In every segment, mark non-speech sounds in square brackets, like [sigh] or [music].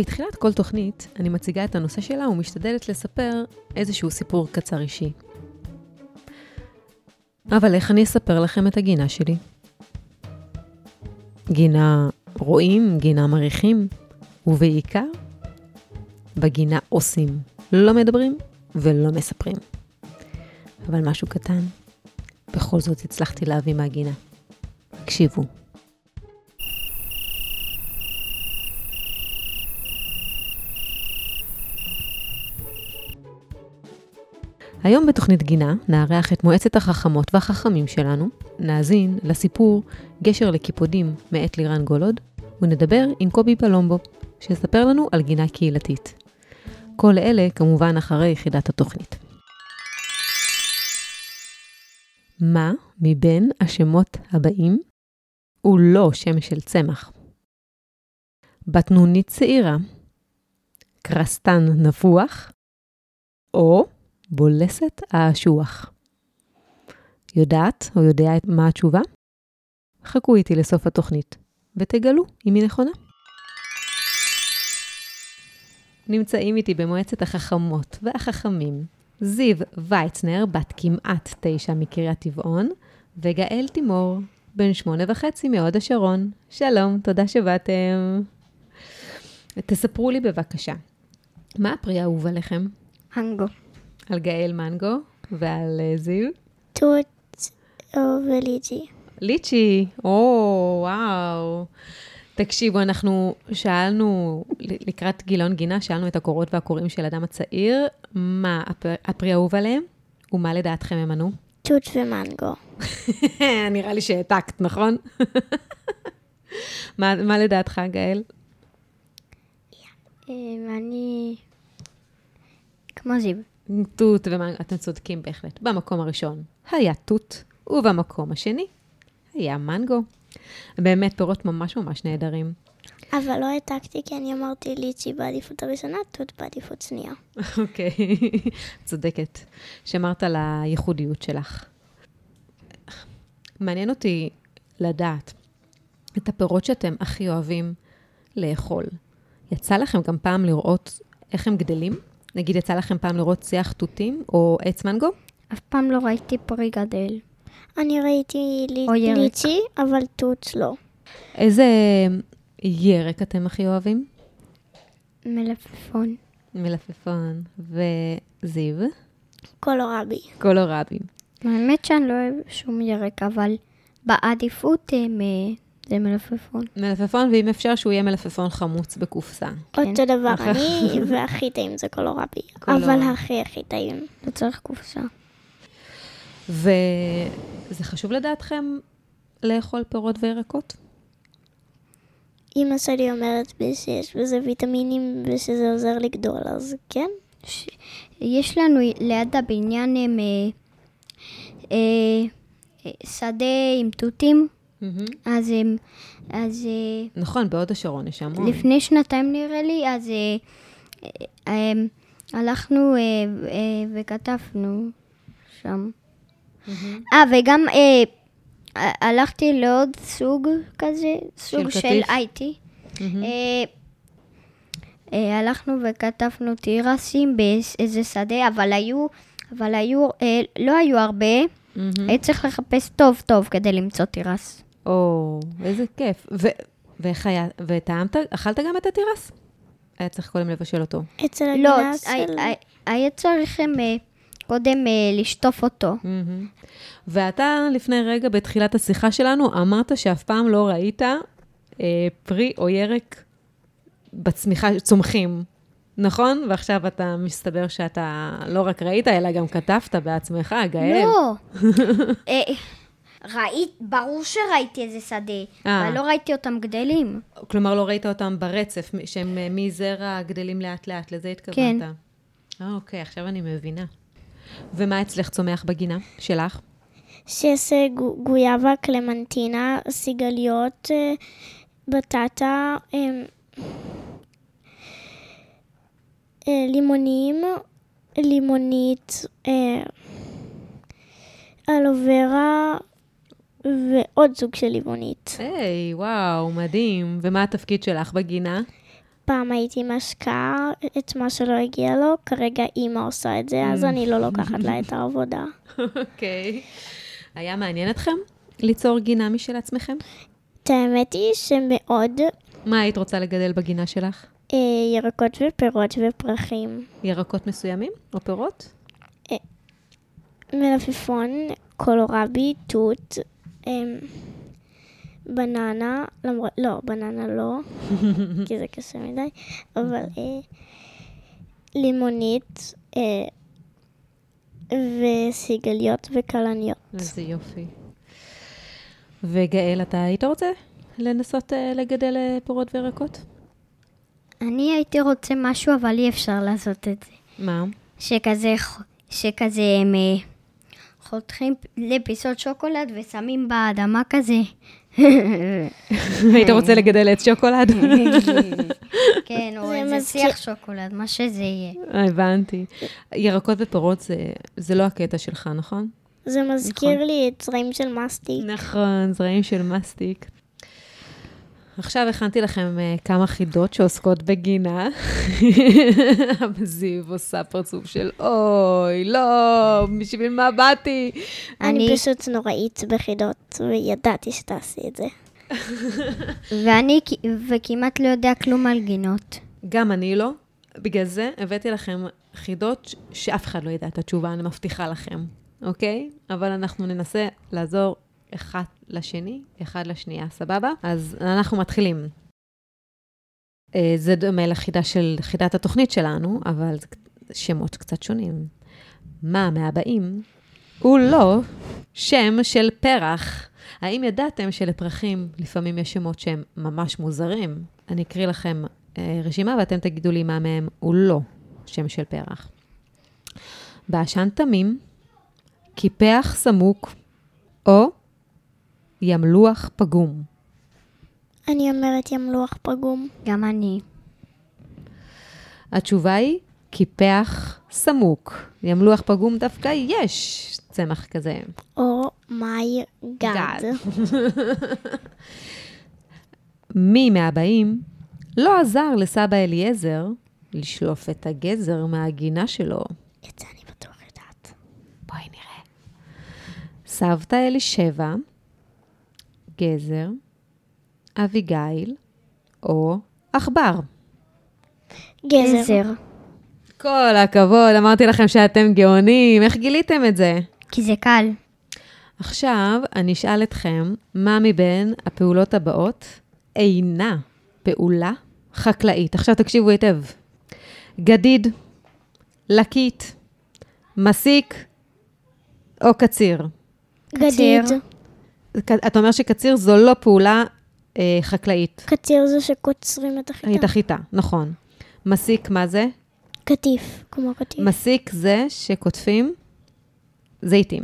בתחילת כל תוכנית אני מציגה את הנושא שלה ומשתדלת לספר איזשהו סיפור קצר אישי. אבל איך אני אספר לכם את הגינה שלי? גינה רואים, גינה מריחים, ובעיקר, בגינה עושים. לא מדברים ולא מספרים. אבל משהו קטן, בכל זאת הצלחתי להביא מהגינה. הקשיבו. היום בתוכנית גינה נארח את מועצת החכמות והחכמים שלנו, נאזין לסיפור גשר לקיפודים מאת לירן גולוד, ונדבר עם קובי פלומבו, שיספר לנו על גינה קהילתית. כל אלה כמובן אחרי יחידת התוכנית. מה מבין השמות הבאים הוא לא שם של צמח? בטנונית צעירה, קרסטן נפוח, או בולסת האשוח. יודעת או יודע מה התשובה? חכו איתי לסוף התוכנית ותגלו אם היא נכונה. נמצאים איתי במועצת החכמות והחכמים זיו ויצנר, בת כמעט תשע מקריית טבעון, וגאל תימור, בן שמונה וחצי מהוד השרון. שלום, תודה שבאתם. תספרו לי בבקשה, מה הפרי האהוב עליכם? מנגו. על גאל מנגו ועל uh, זיו? תות וליצ'י. ליצ'י, או, וואו. תקשיבו, אנחנו שאלנו, לקראת גילאון גינה, שאלנו את הקורות והקוראים של אדם הצעיר, מה הפרי האהוב עליהם, ומה לדעתכם הם ענו? תות ומנגו. [laughs] נראה לי שהעתקת, נכון? [laughs] מה, מה לדעתך, גאל? אני... כמו זיו. תות ומנגו, אתם צודקים בהחלט. במקום הראשון היה תות, ובמקום השני היה מנגו. באמת פירות ממש ממש נהדרים. אבל לא העתקתי כי אני אמרתי ליצ'י בעדיפות הראשונה, תות בעדיפות שנייה. אוקיי, [laughs] צודקת. שמרת על הייחודיות שלך. מעניין אותי לדעת את הפירות שאתם הכי אוהבים לאכול. יצא לכם גם פעם לראות איך הם גדלים? נגיד, יצא לכם פעם לראות שיח תותים או עץ מנגו? אף פעם לא ראיתי פרי גדל. אני ראיתי לי, ליצ'י, אבל תות לא. איזה ירק אתם הכי אוהבים? מלפפון. מלפפון. וזיו? קולורבי. קולורבי. האמת שאני לא אוהב שום ירק, אבל בעדיפות הם, אה, זה מלפפון. מלפפון, ואם אפשר שהוא יהיה מלפפון חמוץ בקופסה. אותו כן. דבר, אני, והכי טעים זה קולורבי. [laughs] אבל הכי הכי טעים. לא צריך קופסה. וזה חשוב לדעתכם לאכול פירות וירקות? אמא שלי אומרת שיש בזה ויטמינים ושזה עוזר לגדול, אז כן. ש... יש לנו ליד הבניין הם, אה, אה, אה, שדה עם תותים. אז הם... אז... אה, נכון, בהוד השרון יש המון. לפני שנתיים נראה לי, אז אה, אה, אה, הלכנו אה, אה, וכתבנו שם. אה, וגם אה, הלכתי לעוד סוג כזה, סוג של, IT. אה, אה, הלכנו וכתבנו תירסים באיזה שדה, אבל היו, אבל היו, אה, לא היו הרבה. Mm-hmm. היית צריך לחפש טוב טוב כדי למצוא תירס. או, איזה כיף. ואיך היה, וטעמת, אכלת גם את התירס? היה צריך קודם לבשל אותו. אצל הגינה לא, של... היה צריך הם, קודם uh, לשטוף אותו. ואתה לפני רגע, בתחילת השיחה שלנו, אמרת שאף פעם לא ראית אה, פרי או ירק בצמיחה, צומחים, נכון? ועכשיו אתה מסתבר שאתה לא רק ראית, אלא גם כתבת בעצמך, גאל. לא. [laughs] אה, ראית, ברור שראיתי איזה שדה, אה. אבל לא ראיתי אותם גדלים. כלומר, לא ראית אותם ברצף, שהם אה, מזרע גדלים לאט-לאט, לזה התכוונת. כן. אה, אוקיי, עכשיו אני מבינה. ומה אצלך צומח בגינה שלך? שיש גויאבה, קלמנטינה, סיגליות, אה, בטטה, אה, אה, לימונים, לימונית, אלוברה ועוד סוג של לימונית. היי, hey, וואו, מדהים. ומה התפקיד שלך בגינה? פעם הייתי משקעה את מה שלא הגיע לו, כרגע אימא עושה את זה, אז אני לא לוקחת לה את העבודה. [laughs] אוקיי. היה מעניין אתכם ליצור גינה משל עצמכם? את האמת היא שמאוד מה היית רוצה לגדל בגינה שלך? אה, ירקות ופירות ופרחים. ירקות מסוימים או פירות? מלפפון, קולורבי, תות, בננה, למרות, לא, בננה לא, [laughs] כי זה קשה מדי, [laughs] אבל אה, לימונית אה, וסיגליות וכלניות. איזה יופי. וגאל, אתה היית רוצה לנסות אה, לגדל אה, פירות וירקות? אני הייתי רוצה משהו, אבל אי אפשר לעשות את זה. מה? שכזה, שכזה הם חותכים לפיסות שוקולד ושמים באדמה כזה. היית רוצה לגדל עץ שוקולד? [laughs] כן, או איזה שיח שוקולד, מה שזה יהיה. הבנתי. ירקות ופירות זה, זה לא הקטע שלך, נכון? זה מזכיר לי את זרעים של מסטיק. נכון, זרעים של מסטיק. עכשיו הכנתי לכם uh, כמה חידות שעוסקות בגינה. [laughs] זיו עושה פרצוף של אוי, לא, בשביל מה באתי? אני פשוט נוראית בחידות, וידעתי שתעשי את זה. [laughs] ואני וכמעט לא יודע כלום על גינות. גם אני לא. בגלל זה הבאתי לכם חידות שאף אחד לא ידע את התשובה, אני מבטיחה לכם, אוקיי? אבל אנחנו ננסה לעזור אחד לשני, אחד לשנייה, סבבה? אז אנחנו מתחילים. אה, זה דומה לחידה של חידת התוכנית שלנו, אבל שמות קצת שונים. מה מהבאים הוא לא שם של פרח. האם ידעתם שלפרחים לפעמים יש שמות שהם ממש מוזרים? אני אקריא לכם אה, רשימה ואתם תגידו לי מה מהם הוא לא שם של פרח. בעשן תמים, קיפח סמוק, או ימלוח פגום. אני אומרת ימלוח פגום. גם אני. התשובה היא קיפח סמוק. ימלוח פגום דווקא יש צמח כזה. או מי גד. מי מהבאים לא עזר לסבא אליעזר לשלוף את הגזר מהגינה שלו? את זה אני בטוח יודעת. בואי נראה. סבתא אלישבע גזר, אביגיל או עכבר? גזר. כל הכבוד, אמרתי לכם שאתם גאונים, איך גיליתם את זה? כי זה קל. עכשיו אני אשאל אתכם, מה מבין הפעולות הבאות אינה פעולה חקלאית? עכשיו תקשיבו היטב. גדיד, לקית, מסיק או קציר? גדיד. אתה אומר שקציר זו לא פעולה אה, חקלאית. קציר זה שקוצרים את החיטה. את החיטה, נכון. מסיק, מה זה? קטיף, כמו קטיף. מסיק זה שקוטפים זיתים.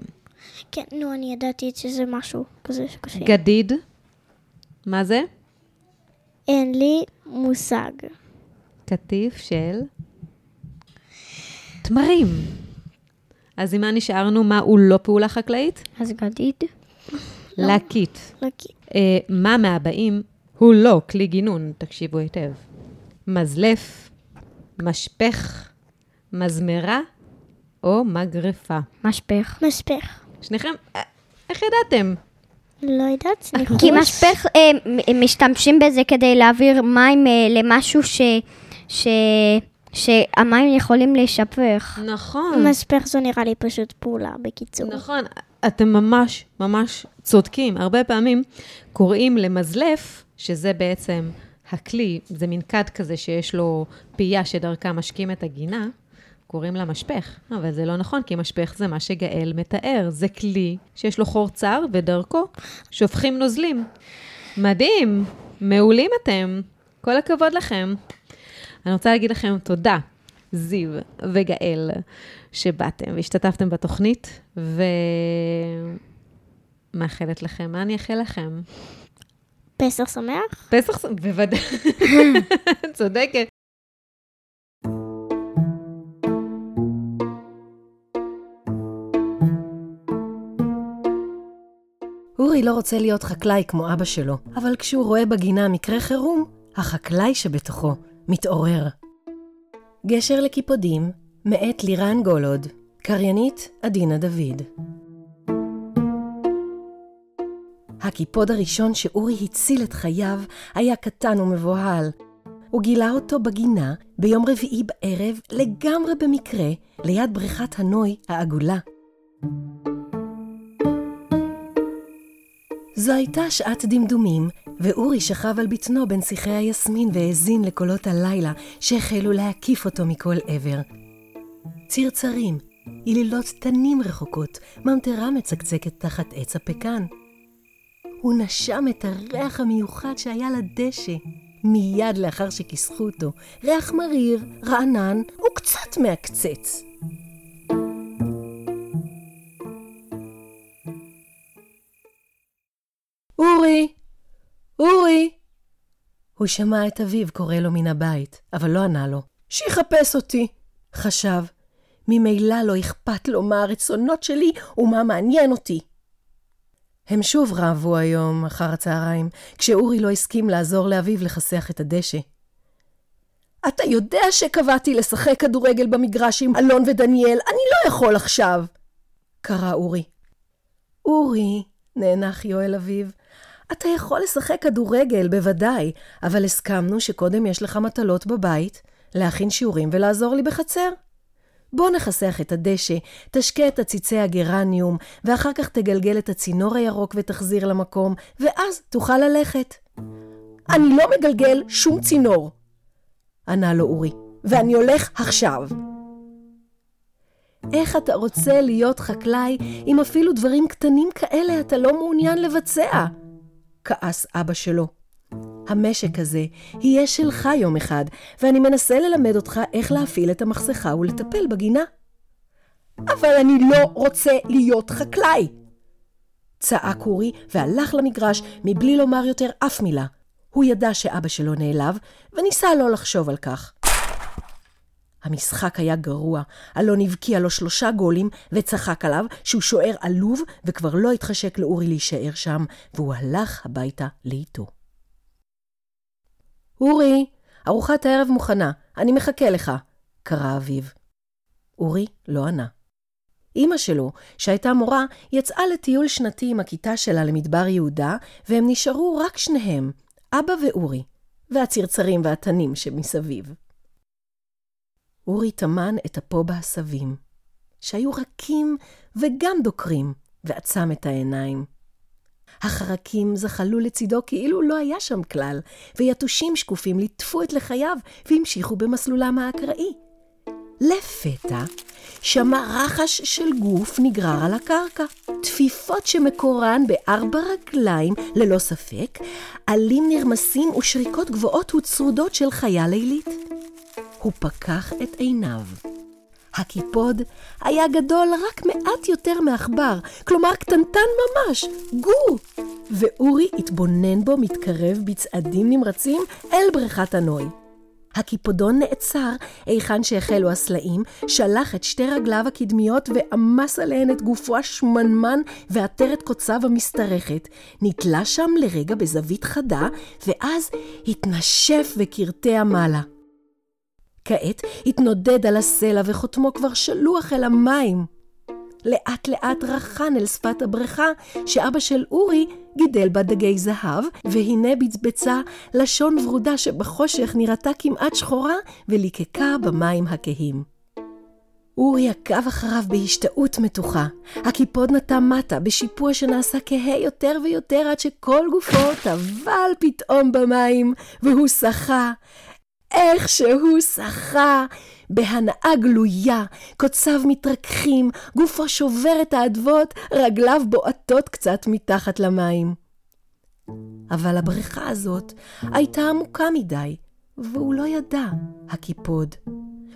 כן, נו, אני ידעתי שזה משהו כזה שקוטפים. גדיד, מה זה? אין לי מושג. קטיף של תמרים. אז עם מה נשארנו? מה הוא לא פעולה חקלאית? אז גדיד. להקית. להקית. אה, מה מהבאים הוא לא כלי גינון, תקשיבו היטב. מזלף, משפך, מזמרה או מגרפה. משפך. משפך. שניכם, אה, איך ידעתם? לא יודעת, ניחוש. כי משפך, אה, משתמשים בזה כדי להעביר מים למשהו ש... ש... שהמים יכולים להישפך. נכון. משפך זו נראה לי פשוט פעולה, בקיצור. נכון, אתם ממש ממש צודקים. הרבה פעמים קוראים למזלף, שזה בעצם הכלי, זה מין כד כזה שיש לו פייה שדרכה משקים את הגינה, קוראים לה משפך. אבל זה לא נכון, כי משפך זה מה שגאל מתאר. זה כלי שיש לו חור צר, ודרכו שופכים נוזלים. מדהים, מעולים אתם. כל הכבוד לכם. אני רוצה להגיד לכם תודה, זיו וגאל, שבאתם והשתתפתם בתוכנית, ומאחלת לכם, מה אני אאחל לכם? פסח שמח? פסח שמח, בוודאי, [laughs] צודקת. אורי לא רוצה להיות חקלאי כמו אבא שלו, אבל כשהוא רואה בגינה מקרה חירום, החקלאי שבתוכו מתעורר. גשר לקיפודים, מאת לירן גולוד, קריינית עדינה דוד. הקיפוד הראשון שאורי הציל את חייו היה קטן ומבוהל. הוא גילה אותו בגינה ביום רביעי בערב, לגמרי במקרה, ליד בריכת הנוי העגולה. זו הייתה שעת דמדומים, ואורי שכב על בטנו בין שיחי היסמין והאזין לקולות הלילה שהחלו להקיף אותו מכל עבר. צרצרים, אלילות תנים רחוקות, ממטרה מצקצקת תחת עץ הפקן. הוא נשם את הריח המיוחד שהיה לדשא, מיד לאחר שכיסחו אותו, ריח מריר, רענן וקצת מעקצץ. הוא שמע את אביו קורא לו מן הבית, אבל לא ענה לו. שיחפש אותי, חשב. ממילא לא אכפת לו מה הרצונות שלי ומה מעניין אותי. הם שוב רבו היום, אחר הצהריים, כשאורי לא הסכים לעזור לאביו לכסח את הדשא. אתה יודע שקבעתי לשחק כדורגל במגרש עם אלון ודניאל, אני לא יכול עכשיו! קרא אורי. אורי, נאנח יואל אביו, אתה יכול לשחק כדורגל, בוודאי, אבל הסכמנו שקודם יש לך מטלות בבית, להכין שיעורים ולעזור לי בחצר. בוא נכסח את הדשא, תשקה את עציצי הגרניום, ואחר כך תגלגל את הצינור הירוק ותחזיר למקום, ואז תוכל ללכת. אני לא מגלגל שום צינור, ענה לו אורי, ואני הולך עכשיו. איך אתה רוצה להיות חקלאי אם אפילו דברים קטנים כאלה אתה לא מעוניין לבצע? כעס אבא שלו. המשק הזה יהיה שלך יום אחד, ואני מנסה ללמד אותך איך להפעיל את המחסכה ולטפל בגינה. אבל אני לא רוצה להיות חקלאי! צעק אורי והלך למגרש מבלי לומר יותר אף מילה. הוא ידע שאבא שלו נעלב, וניסה לא לחשוב על כך. המשחק היה גרוע, אלון הבקיע לו שלושה גולים וצחק עליו שהוא שוער עלוב וכבר לא התחשק לאורי להישאר שם, והוא הלך הביתה לאיתו. אורי, ארוחת הערב מוכנה, אני מחכה לך, קרא אביו. אורי לא ענה. אמא שלו, שהייתה מורה, יצאה לטיול שנתי עם הכיתה שלה למדבר יהודה, והם נשארו רק שניהם, אבא ואורי, והצרצרים והתנים שמסביב. אורי טמן את אפו בעשבים, שהיו רכים וגם דוקרים, ועצם את העיניים. החרקים זחלו לצידו כאילו לא היה שם כלל, ויתושים שקופים ליטפו את לחייו והמשיכו במסלולם האקראי. לפתע שמע רחש של גוף נגרר על הקרקע. תפיפות שמקורן בארבע רגליים, ללא ספק, עלים נרמסים ושריקות גבוהות וצרודות של חיה לילית. הוא פקח את עיניו. הקיפוד היה גדול רק מעט יותר מעכבר, כלומר קטנטן ממש, גור. ואורי התבונן בו מתקרב בצעדים נמרצים אל בריכת הנוי. הקיפודון נעצר היכן שהחלו הסלעים, שלח את שתי רגליו הקדמיות ועמס עליהן את גופו השמנמן ועטרת קוציו המשתרכת. נתלה שם לרגע בזווית חדה, ואז התנשף וקרטע מעלה. כעת התנודד על הסלע וחותמו כבר שלוח אל המים. לאט לאט רחן אל שפת הבריכה שאבא של אורי גידל בה דגי זהב, והנה בצבצה לשון ורודה שבחושך נראתה כמעט שחורה וליקקה במים הכהים. אורי עקב אחריו בהשתאות מתוחה. הקיפוד נטה מטה בשיפוע שנעשה כהה יותר ויותר עד שכל גופו טבל פתאום במים, והוא שחה. איך שהוא שחה, בהנאה גלויה, קוציו מתרככים, גופו שובר את האדוות, רגליו בועטות קצת מתחת למים. אבל הבריכה הזאת הייתה עמוקה מדי, והוא לא ידע, הקיפוד.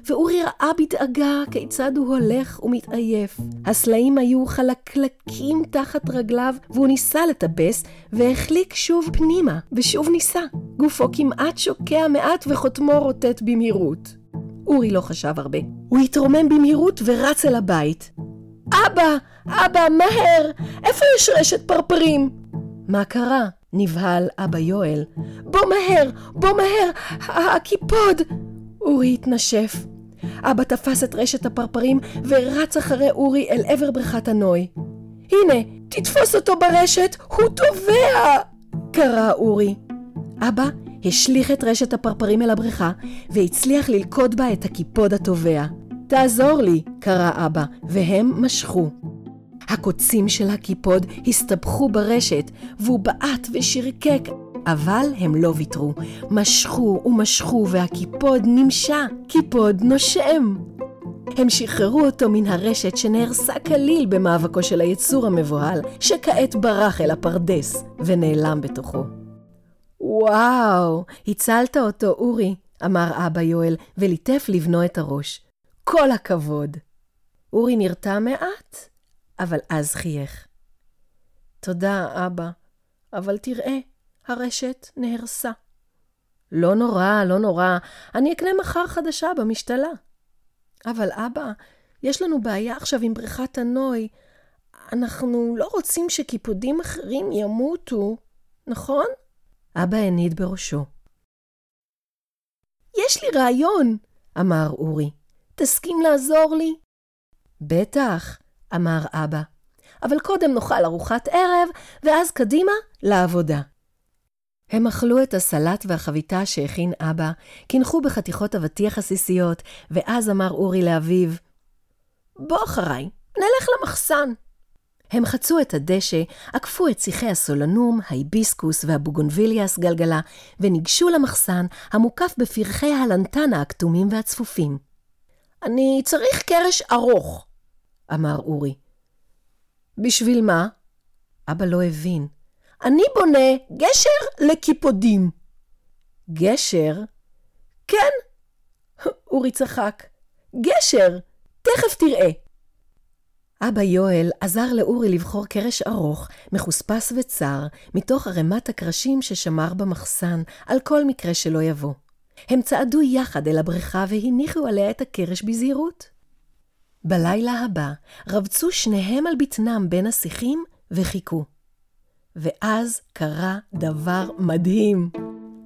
ואורי ראה בדאגה כיצד הוא הולך ומתעייף. הסלעים היו חלקלקים תחת רגליו, והוא ניסה לטפס, והחליק שוב פנימה, ושוב ניסה. גופו כמעט שוקע מעט וחותמו רוטט במהירות. אורי לא חשב הרבה. הוא התרומם במהירות ורץ אל הבית. אבא! אבא, מהר! איפה יש רשת פרפרים? מה קרה? נבהל אבא יואל. בוא מהר, בוא מהר, הקיפוד! אורי התנשף. אבא תפס את רשת הפרפרים ורץ אחרי אורי אל עבר בריכת הנוי. הנה, תתפוס אותו ברשת, הוא טובע! קרא אורי. אבא השליך את רשת הפרפרים אל הבריכה והצליח ללכוד בה את הקיפוד הטובע. תעזור לי, קרא אבא, והם משכו. הקוצים של הקיפוד הסתבכו ברשת, והוא בעט ושרקק, אבל הם לא ויתרו. משכו ומשכו, והקיפוד נמשה, קיפוד נושם. הם שחררו אותו מן הרשת שנהרסה כליל במאבקו של היצור המבוהל, שכעת ברח אל הפרדס ונעלם בתוכו. וואו, הצלת אותו, אורי, אמר אבא יואל, וליטף לבנו את הראש. כל הכבוד. אורי נרתע מעט, אבל אז חייך. תודה, אבא, אבל תראה, הרשת נהרסה. לא נורא, לא נורא, אני אקנה מחר חדשה במשתלה. אבל אבא, יש לנו בעיה עכשיו עם בריכת הנוי. אנחנו לא רוצים שקיפודים אחרים ימותו, נכון? אבא הניד בראשו. יש לי רעיון, אמר אורי. תסכים לעזור לי? בטח, אמר אבא. אבל קודם נאכל ארוחת ערב, ואז קדימה לעבודה. הם אכלו את הסלט והחביתה שהכין אבא, קינחו בחתיכות אבטיח עסיסיות, ואז אמר אורי לאביו, בוא אחריי, נלך למחסן. הם חצו את הדשא, עקפו את שיחי הסולנום, ההיביסקוס והבוגונביליאס גלגלה, וניגשו למחסן המוקף בפרחי הלנטנה הכתומים והצפופים. אני צריך קרש ארוך, אמר אורי. בשביל מה? אבא לא הבין. אני בונה גשר לקיפודים. גשר? כן. [laughs] אורי צחק. גשר, תכף תראה. אבא יואל עזר לאורי לבחור קרש ארוך, מחוספס וצר, מתוך ערימת הקרשים ששמר במחסן, על כל מקרה שלא יבוא. הם צעדו יחד אל הבריכה והניחו עליה את הקרש בזהירות. בלילה הבא רבצו שניהם על בטנם בין השיחים וחיכו. ואז קרה דבר מדהים.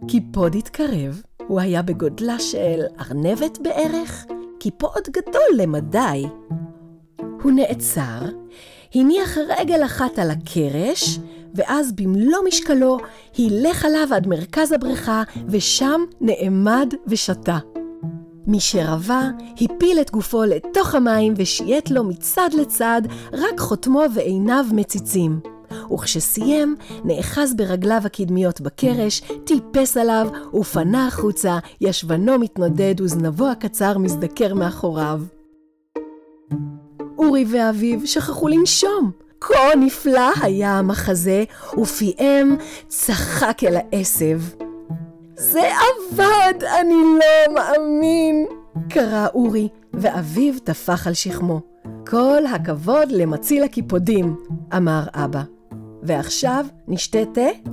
קיפוד התקרב, הוא היה בגודלה של ארנבת בערך, קיפוד גדול למדי. הוא נעצר, הניח רגל אחת על הקרש, ואז במלוא משקלו הילך עליו עד מרכז הבריכה, ושם נעמד ושתה. משרווה, הפיל את גופו לתוך המים ושייט לו מצד לצד, רק חוטמו ועיניו מציצים. וכשסיים, נאחז ברגליו הקדמיות בקרש, טיפס עליו, ופנה החוצה, ישבנו מתנודד וזנבו הקצר מזדקר מאחוריו. אורי ואביו שכחו לנשום. כה נפלא היה המחזה, ופיהם צחק אל העשב. זה עבד, אני לא מאמין! קרא אורי, ואביו טפח על שכמו. כל הכבוד למציל הקיפודים, אמר אבא. ועכשיו נשתה תה?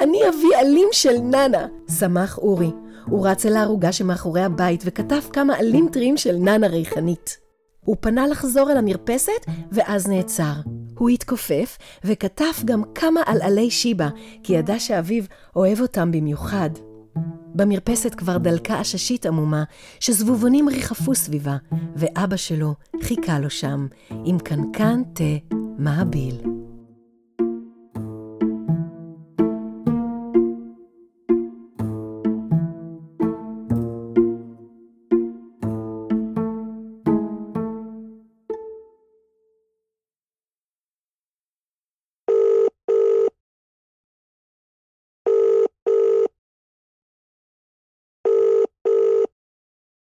אני אביא עלים של ננה, שמח אורי. הוא רץ אל הערוגה שמאחורי הבית וכתב כמה עלים טריים של ננה ריחנית. הוא פנה לחזור אל המרפסת, ואז נעצר. הוא התכופף, וכתב גם כמה על עלי שיבה, כי ידע שאביו אוהב אותם במיוחד. במרפסת כבר דלקה עששית עמומה, שזבובונים ריחפו סביבה, ואבא שלו חיכה לו שם, עם קנקן תה מעביל.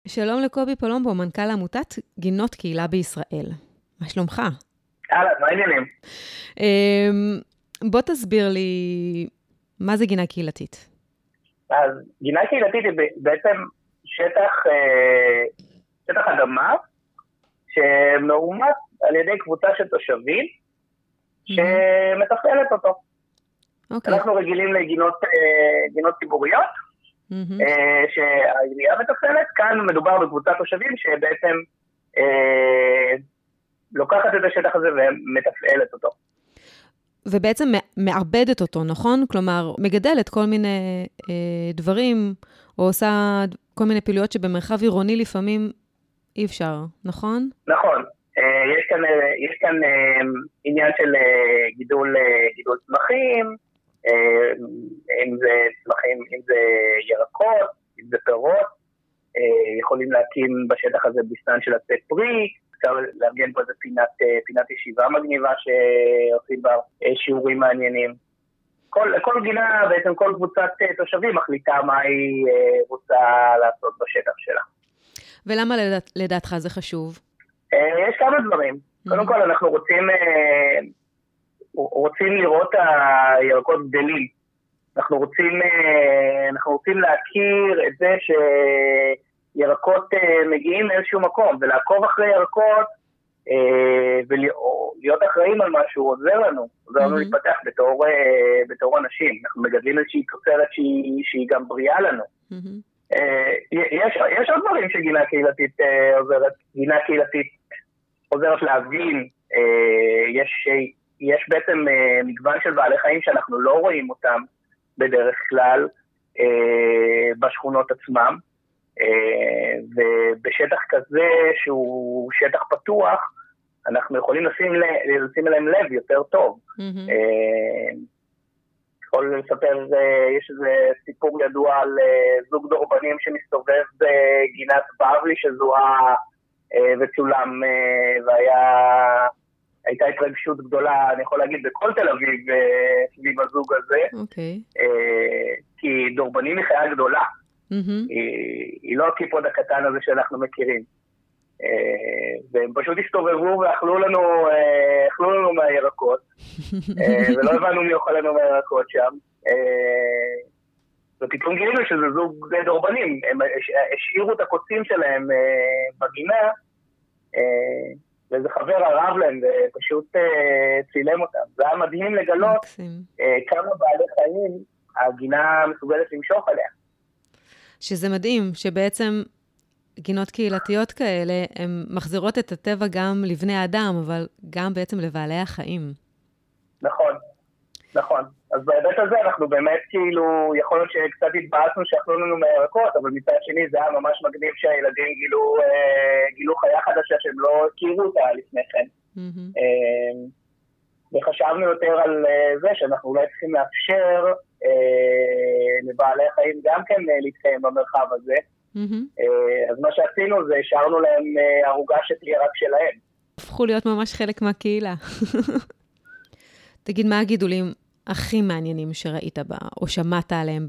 שלום לקובי פולומבו, מנכ"ל עמותת גינות קהילה בישראל. מה שלומך? אהלן, מה העניינים? אמ, בוא תסביר לי מה זה גינה קהילתית. אז גינה קהילתית היא בעצם שטח, אה, שטח אדמה שמאומץ על ידי קבוצה של תושבים שמתפעלת אותו. Okay. אוקיי. אנחנו רגילים לגינות אה, ציבוריות, mm-hmm. שהעירייה מתפעלת, כאן מדובר בקבוצת תושבים שבעצם אה, לוקחת את השטח הזה ומתפעלת אותו. ובעצם מעבדת אותו, נכון? כלומר, מגדלת כל מיני אה, דברים, או עושה כל מיני פעילויות שבמרחב עירוני לפעמים אי אפשר, נכון? נכון. אה, יש כאן, אה, יש כאן אה, עניין של גידול, גידול צמחים, אם זה צמחים, אם זה ירקות, אם זה פירות, יכולים להקים בשטח הזה ביסטן של עצי פרי, אפשר לארגן פה איזה פינת, פינת ישיבה מגניבה שעושים בה שיעורים מעניינים. כל, כל גינה, בעצם כל קבוצת תושבים מחליטה מה היא רוצה לעשות בשטח שלה. ולמה לדעת, לדעתך זה חשוב? יש כמה דברים. Mm-hmm. קודם כל, אנחנו רוצים, אה, רוצים לראות הירקות גדלים. אנחנו רוצים, אה, אנחנו רוצים להכיר את זה שירקות אה, מגיעים מאיזשהו מקום, ולעקוב אחרי ירקות ולהיות אחראים על משהו עוזר לנו, עוזר לנו mm-hmm. להתפתח בתור, בתור אנשים. אנחנו מגדלים איזושהי תוצרת שהיא, שהיא גם בריאה לנו. Mm-hmm. יש, יש עוד דברים שגינה קהילתית עוזרת, גינה קהילתית עוזרת להבין, אה, יש, יש בעצם אה, מגוון של בעלי חיים שאנחנו לא רואים אותם בדרך כלל אה, בשכונות עצמם, ובשטח כזה שהוא שטח פתוח, אנחנו יכולים לשים, לשים אליהם לב יותר טוב. Mm-hmm. יכול לספר, יש איזה סיפור ידוע על זוג דורבנים שמסתובב בגינת בבלי, שזו אה, וצולם, אה, והייתה התרגשות גדולה, אני יכול להגיד, בכל תל אביב אה, סביב הזוג הזה. אוקיי. כי דורבנים היא חיה גדולה. Mm-hmm. היא, היא לא הקיפוד הקטן הזה שאנחנו מכירים. והם פשוט הסתובבו ואכלו לנו, אכלו לנו מהירקות, [laughs] ולא הבנו מי אוכל לנו מהירקות שם. ופתאום גילינו שזה זוג דורבנים, הם השאירו את הקוצים שלהם אה, בגינה, אה, ואיזה חבר ערב להם ופשוט אה, צילם אותם. זה היה מדהים לגלות כמה בעלי חיים הגינה מסוגלת למשוך עליה. שזה מדהים, שבעצם גינות קהילתיות כאלה, הן מחזירות את הטבע גם לבני אדם, אבל גם בעצם לבעלי החיים. נכון, נכון. אז בהיבט הזה אנחנו באמת כאילו, יכול להיות שקצת התבאסנו שאכלו לנו מהירקות, אבל מצד שני זה היה ממש מגניב שהילדים גילו, אה, גילו חיה חדשה שהם לא הכירו אותה לפני כן. Mm-hmm. אה, וחשבנו יותר על אה, זה שאנחנו אולי צריכים לאפשר אה, לבעלי חיים גם כן אה, להתקיים במרחב הזה. Mm-hmm. אה, אז מה שעשינו זה השארנו להם אה, ערוגה שתהיה רק שלהם. הפכו להיות ממש חלק מהקהילה. [laughs] תגיד, מה הגידולים הכי מעניינים שראית בה, או שמעת עליהם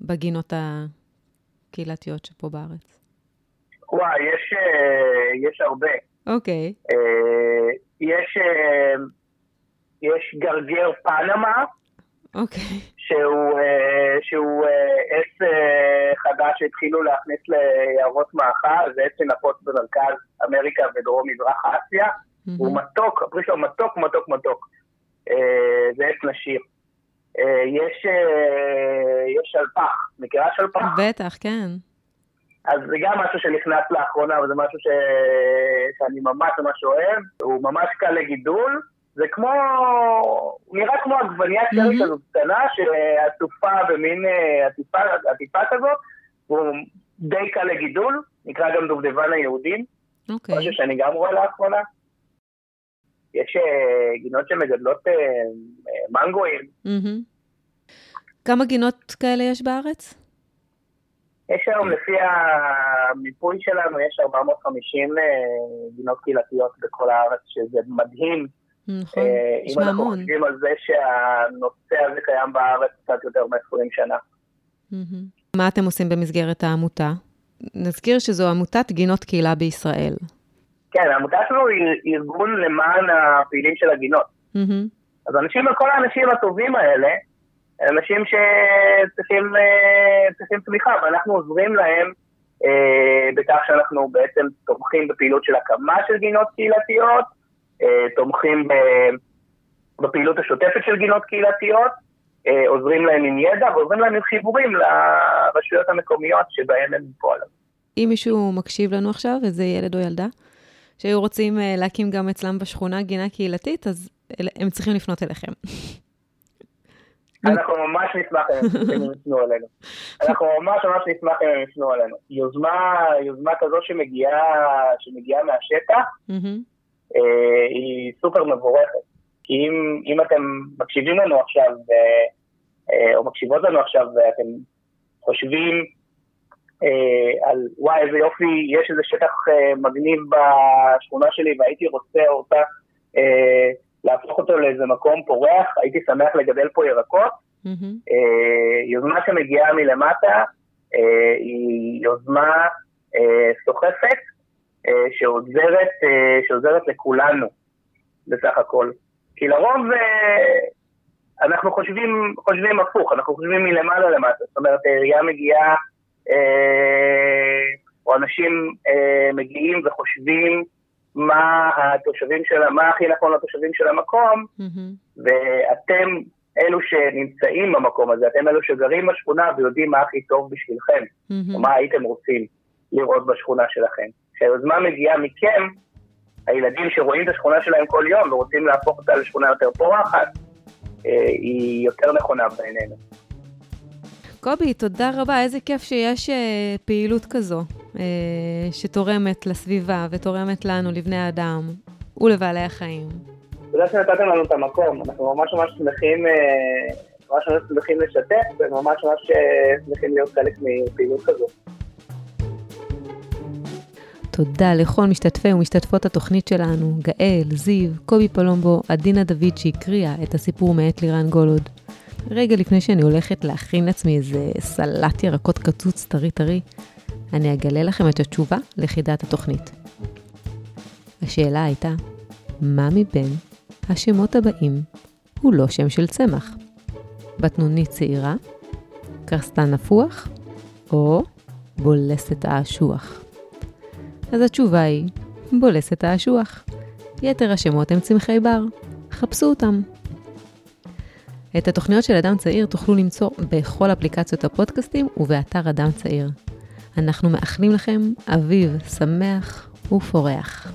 בגינות הקהילתיות שפה בארץ? וואי, יש, אה, יש הרבה. אוקיי. Okay. אה, יש, אה, יש גרגר פנמה. אוקיי. Okay. שהוא, שהוא עץ חדש שהתחילו להכניס ליערות מאכל, זה עץ שנפוץ במרכז אמריקה ודרום מזרח אסיה. Mm-hmm. הוא מתוק, הפרי שלו מתוק, מתוק, מתוק. אה, זה עץ נשיר. אה, יש, אה, יש שלפח, מכירה שלפח? בטח, כן. אז זה גם משהו שנכנס לאחרונה, וזה משהו ש... שאני ממש ממש אוהב, הוא ממש קל לגידול, זה כמו, הוא נראה כמו עגבנייה כזאת קטנה, שעטופה במין עטיפה, עטיפה כזאת, והוא די קל לגידול, נקרא גם דובדבן היהודים, אוקיי. משהו שאני גם רואה לאחרונה. יש אה, גינות שמגדלות אה, אה, מנגואים. כמה גינות כאלה יש בארץ? יש היום, לפי המיפוי שלנו, יש 450 גינות קהילתיות בכל הארץ, שזה מדהים. נכון, יש אם אנחנו חושבים על זה שהנושא הזה קיים בארץ קצת יותר מ-20 שנה. מה אתם עושים במסגרת העמותה? נזכיר שזו עמותת גינות קהילה בישראל. כן, העמותה שלנו היא ארגון למען הפעילים של הגינות. Mm-hmm. אז אנשים, כל האנשים הטובים האלה, אנשים שצריכים אה, תמיכה, ואנחנו עוזרים להם אה, בכך שאנחנו בעצם תומכים בפעילות של הקמה של גינות קהילתיות, אה, תומכים בפעילות השוטפת של גינות קהילתיות, אה, עוזרים להם עם ידע ועוזרים להם עם חיבורים לרשויות המקומיות שבהן הם פועלים. אם מישהו מקשיב לנו עכשיו, איזה ילד או ילדה, שהיו רוצים uh, להקים גם אצלם בשכונה גינה קהילתית, אז הם צריכים לפנות אליכם. [laughs] אנחנו ממש נשמח אם הם יפנו אלינו. אנחנו ממש ממש נשמח אם הם יפנו אלינו. יוזמה, יוזמה כזו שמגיעה, שמגיעה מהשטח, אה, היא סופר מבורכת. כי אם, אם אתם מקשיבים לנו עכשיו, אה, או מקשיבות לנו עכשיו, ואתם חושבים אה, על וואי, איזה יופי, יש איזה שטח מגניב בשכונה שלי והייתי רוצה אותה להפוך אותו לאיזה מקום פורח, הייתי שמח לגדל פה ירקות. Mm-hmm. יוזמה שמגיעה מלמטה היא יוזמה סוחפת שעוזרת, שעוזרת לכולנו בסך הכל. כי לרוב אנחנו חושבים, חושבים הפוך, אנחנו חושבים מלמעלה למטה. זאת אומרת, העירייה מגיעה, או אנשים מגיעים וחושבים מה התושבים של, מה הכי נכון לתושבים של המקום, mm-hmm. ואתם אלו שנמצאים במקום הזה, אתם אלו שגרים בשכונה ויודעים מה הכי טוב בשבילכם, mm-hmm. או מה הייתם רוצים לראות בשכונה שלכם. כשהיוזמה מגיעה מכם, הילדים שרואים את השכונה שלהם כל יום ורוצים להפוך אותה לשכונה יותר פורחת, אה, היא יותר נכונה בעינינו. קובי, תודה רבה, איזה כיף שיש אה, פעילות כזו, אה, שתורמת לסביבה ותורמת לנו, לבני האדם ולבעלי החיים. תודה שנתתם לנו את המקום, אנחנו ממש ממש שמחים, אה, ממש ממש שמחים לשתף, וממש ממש שמחים להיות חלק מפעילות כזו. תודה לכל משתתפי ומשתתפות התוכנית שלנו, גאל, זיו, קובי פלומבו, עדינה דוד שהקריאה את הסיפור מאת לירן גולוד. רגע לפני שאני הולכת להכין לעצמי איזה סלט ירקות קצוץ טרי טרי, אני אגלה לכם את התשובה לחידת התוכנית. השאלה הייתה, מה מבין השמות הבאים הוא לא שם של צמח? בטנונית צעירה, קרסטן נפוח או בולסת האשוח? אז התשובה היא, בולסת האשוח. יתר השמות הם צמחי בר, חפשו אותם. את התוכניות של אדם צעיר תוכלו למצוא בכל אפליקציות הפודקאסטים ובאתר אדם צעיר. אנחנו מאחלים לכם אביב שמח ופורח.